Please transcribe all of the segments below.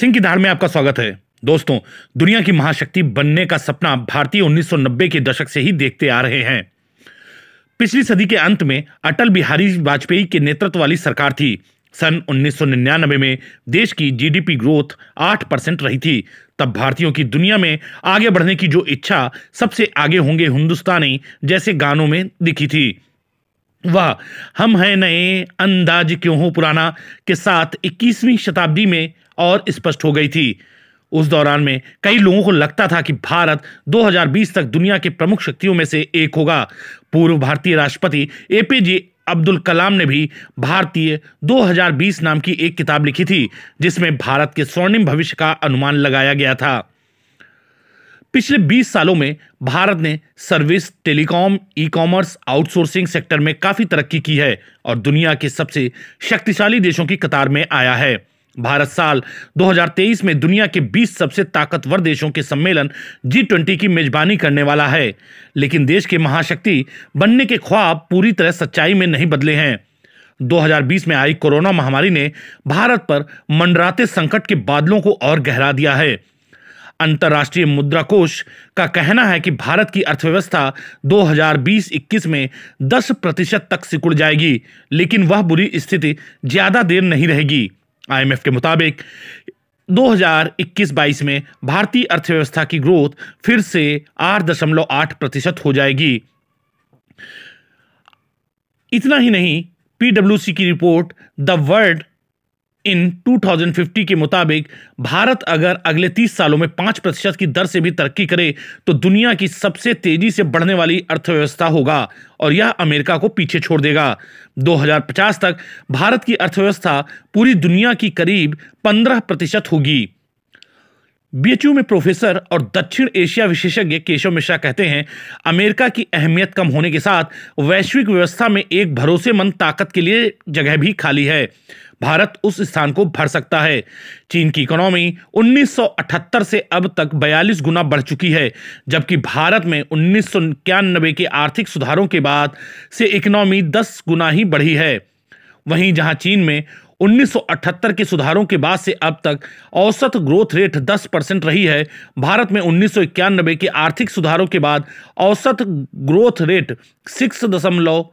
सिंह की धार में आपका स्वागत है। दोस्तों, दुनिया की महाशक्ति बनने का सपना भारतीय 1990 के दशक से ही देखते आ रहे हैं। पिछली सदी के अंत में अटल बिहारी वाजपेयी के नेतृत्व वाली सरकार थी। सन 1999 में देश की जीडीपी ग्रोथ 8 परसेंट रही थी। तब भारतीयों की दुनिया में आगे बढ़ने की जो इच्छा सबसे आगे होंगे हिंदुस्तानी जैसे गानों में दिखी थी। वह, हम हैं नए, अंदाज क्यों हो पुराना? के साथ 21वीं शताब्दी में और स्पष्ट हो गई थी। उस दौरान में कई लोगों को लगता था कि भारत 2020 तक दुनिया के प्रमुख शक्तियों में से एक होगा। पूर्व भारतीय राष्ट्रपति एपीजे अब्दुल कलाम ने भी भारतीय 2020 नाम की एक किताब लिखी थी, जिसमें भारत के स्वर्णिम भविष्य का अनुमान लगाया गया था। पिछले 20 सालों में भारत ने service, telecom e commerce outsourcing sector में काफ़ी तरक्की की है और दुनिया के सबसे शक्तिशाली देशों की कतार में आया है। भारत साल 2023 में दुनिया के 20 सबसे ताकतवर देशों के सम्मेलन जी ट्वेंटी की मेजबानी करने वाला है। लेकिन देश के महाशक्ति बनने के ख्वाब पूरी तरह सच्चाई में नहीं बदले हैं। 2020 में आई कोरोना महामारी ने भारत पर मंडराते संकट के बादलों को और गहरा दिया है। अंतर्राष्ट्रीय मुद्रा कोष का कहना है कि भारत की अर्थव्यवस्था 2020-21 में 10 प्रतिशत तक सिकुड़ जाएगी, लेकिन वह बुरी स्थिति ज़्यादा देर नहीं रहेगी। आईएमएफ के मुताबिक 2021-22 में भारतीय अर्थव्यवस्था की ग्रोथ फिर से 8.8 प्रतिशत हो जाएगी। इतना ही नहीं पीडब्ल्यूसी की रिपोर्ट द वर्ल्ड इन 2050 के मुताबिक भारत अगर अगले 30 सालों में 5 प्रतिशत की दर से भी तरक्की करे तो दुनिया की सबसे तेज़ी से बढ़ने वाली अर्थव्यवस्था होगा और यह अमेरिका को पीछे छोड़ देगा। 2050 तक भारत की अर्थव्यवस्था पूरी दुनिया की करीब 15 प्रतिशत होगी। बीएचयू में प्रोफेसर और दक्षिण एशिया विशेषज्ञ केशव मिश्रा कहते हैं, अमेरिका की अहमियत कम होने के साथ वैश्विक व्यवस्था में एक भरोसेमंद ताकत के लिए जगह भी खाली है। भारत उस स्थान को भर सकता है। चीन की इकोनॉमी 1978 से अब तक 42 गुना बढ़ चुकी है, जबकि भारत में उन्नीस सौ इक्यानबे के आर्थिक सुधारों के बाद से इकोनॉमी 10 गुना ही बढ़ी है। वहीं जहाँ चीन में 1978 के सुधारों के बाद से अब तक औसत ग्रोथ रेट 10 परसेंट रही है, भारत में उन्नीस सौ इक्यानबे के आर्थिक सुधारों के बाद औसत ग्रोथ रेट सिक्स दशमलव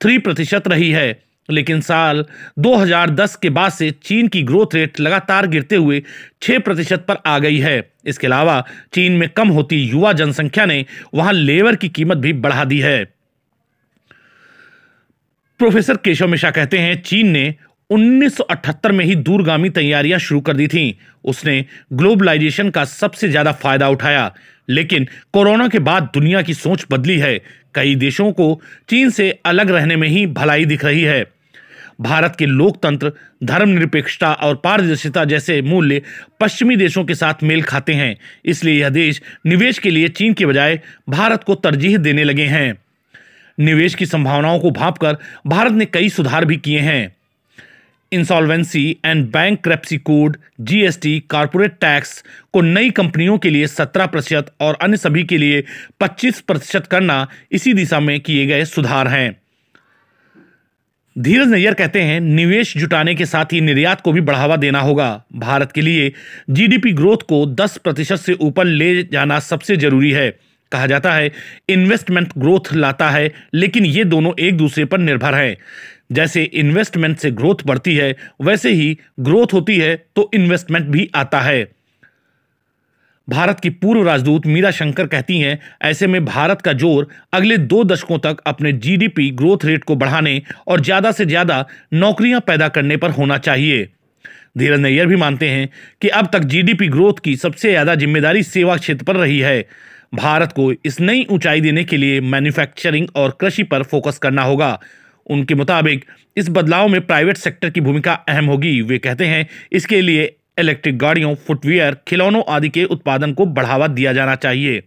थ्री प्रतिशत रही है। लेकिन साल 2010 के बाद से चीन की ग्रोथ रेट लगातार गिरते हुए 6 प्रतिशत पर आ गई है। इसके अलावा चीन में कम होती युवा जनसंख्या ने वहाँ लेबर की कीमत भी बढ़ा दी है। प्रोफेसर केशव मिश्रा कहते हैं, चीन ने 1978 में ही दूरगामी तैयारियाँ शुरू कर दी थीं। उसने ग्लोबलाइजेशन का सबसे ज़्यादा फ़ायदा उठाया, लेकिन कोरोना के बाद दुनिया की सोच बदली है। कई देशों को चीन से अलग रहने में ही भलाई दिख रही है। भारत के लोकतंत्र, धर्मनिरपेक्षता और पारदर्शिता जैसे मूल्य पश्चिमी देशों के साथ मेल खाते हैं। इसलिए यह देश निवेश के लिए चीन के बजाय भारत को तरजीह देने लगे हैं। निवेश की संभावनाओं को भांपकर भारत ने कई सुधार भी किए हैं। Insolvency and bankruptcy code GST corporate tax को नई कंपनियों के लिए 17 प्रतिशत और अन्य सभी के लिए 25 प्रतिशत करना इसी दिशा में किए गए सुधार हैं। धीरज नैयर कहते हैं, निवेश जुटाने के साथ ही निर्यात को भी बढ़ावा देना होगा। भारत के लिए जीडीपी ग्रोथ को 10 प्रतिशत से ऊपर ले जाना सबसे ज़रूरी है। कहा जाता है इन्वेस्टमेंट ग्रोथ लाता है, लेकिन ये दोनों एक दूसरे पर निर्भर हैं। जैसे इन्वेस्टमेंट से ग्रोथ बढ़ती है, वैसे ही ग्रोथ होती है तो इन्वेस्टमेंट भी आता है। भारत की पूर्व राजदूत मीरा शंकर कहती हैं, ऐसे में भारत का ज़ोर अगले दो दशकों तक अपने जीडीपी ग्रोथ रेट को बढ़ाने और ज़्यादा से ज़्यादा नौकरियाँ पैदा करने पर होना चाहिए। धीरज नैयर भी मानते हैं कि अब तक जीडीपी ग्रोथ की सबसे ज़्यादा ज़िम्मेदारी सेवा क्षेत्र पर रही है। भारत को इस नई ऊंचाई देने के लिए मैन्युफैक्चरिंग और कृषि पर फोकस करना होगा। उनके मुताबिक इस बदलाव में प्राइवेट सेक्टर की भूमिका अहम होगी। वे कहते हैं, इसके लिए इलेक्ट्रिक गाड़ियों, फुटवियर, खिलौनों आदि के उत्पादन को बढ़ावा दिया जाना चाहिए।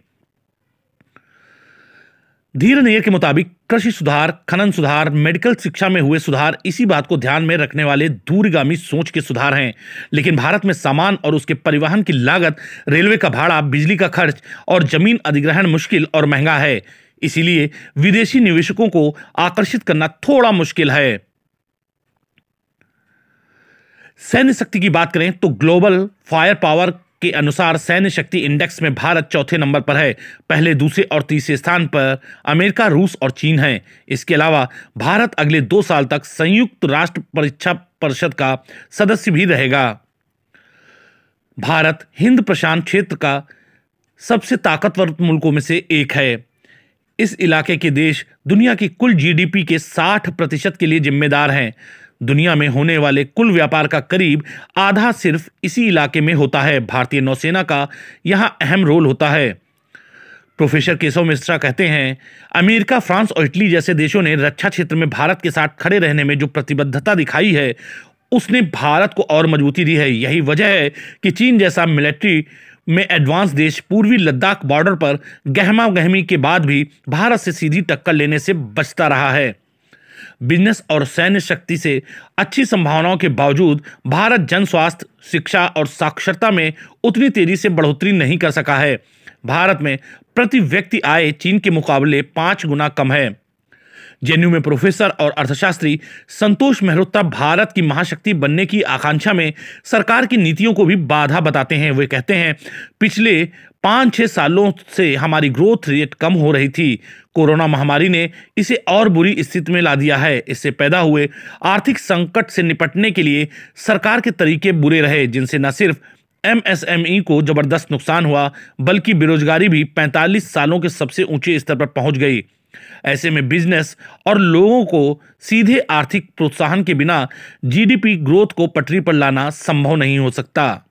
धीर नैयर के मुताबिक कृषि सुधार, खनन सुधार, मेडिकल शिक्षा में हुए सुधार इसी बात को ध्यान में रखने वाले दूरगामी सोच के सुधार हैं। लेकिन भारत में सामान और उसके परिवहन की लागत, रेलवे का भाड़ा, बिजली का खर्च और ज़मीन अधिग्रहण मुश्किल और महँगा है। इसीलिए विदेशी निवेशकों को आकर्षित करना थोड़ा मुश्किल है। सैन्य शक्ति की बात करें तो ग्लोबल फायर पावर के अनुसार सैन्य शक्ति इंडेक्स में भारत चौथे नंबर पर है। पहले दूसरे और तीसरे स्थान पर अमेरिका, रूस और चीन है। इसके अलावा भारत अगले दो साल तक संयुक्त राष्ट्र परीक्षा परिषद का सदस्य भी रहेगा। भारत हिंद प्रशांत क्षेत्र का सबसे ताकतवर मुल्कों में से एक है। इस इलाके के देश दुनिया की कुल जीडीपी के 60 प्रतिशत के लिए जिम्मेदार हैं। दुनिया में होने वाले कुल व्यापार का करीब आधा सिर्फ़ इसी इलाके में होता है। भारतीय नौसेना का यहाँ अहम रोल होता है। प्रोफेसर केशव मिश्रा कहते हैं, अमेरिका, फ्रांस और इटली जैसे देशों ने रक्षा क्षेत्र में भारत के साथ खड़े रहने में जो प्रतिबद्धता दिखाई है, उसने भारत को और मजबूती दी है। यही वजह है कि चीन जैसा मिलिट्री में एडवांस देश पूर्वी लद्दाख बॉर्डर पर गहमा गहमी के बाद भी भारत से सीधी टक्कर लेने से बचता रहा है। बिज़नेस और सैन्य शक्ति से अच्छी संभावनाओं के बावजूद भारत जन स्वास्थ्य, शिक्षा और साक्षरता में उतनी तेज़ी से बढ़ोतरी नहीं कर सका है। भारत में प्रति व्यक्ति आय चीन के मुकाबले पाँच गुना कम है। जेएनयू में प्रोफेसर और अर्थशास्त्री संतोष मेहरोत्रा भारत की महाशक्ति बनने की आकांक्षा में सरकार की नीतियों को भी बाधा बताते हैं। वे कहते हैं, पिछले पाँच छः सालों से हमारी ग्रोथ रेट कम हो रही थी। कोरोना महामारी ने इसे और बुरी स्थिति में ला दिया है। इससे पैदा हुए आर्थिक संकट से निपटने के लिए सरकार के तरीके बुरे रहे, जिनसे न सिर्फ़ एमएसएमई को ज़बरदस्त नुकसान हुआ, बल्कि बेरोजगारी भी 45 सालों के सबसे ऊँचे स्तर पर पहुँच गई। ऐसे में बिज़नेस और लोगों को सीधे आर्थिक प्रोत्साहन के बिना जीडीपी ग्रोथ को पटरी पर लाना संभव नहीं हो सकता।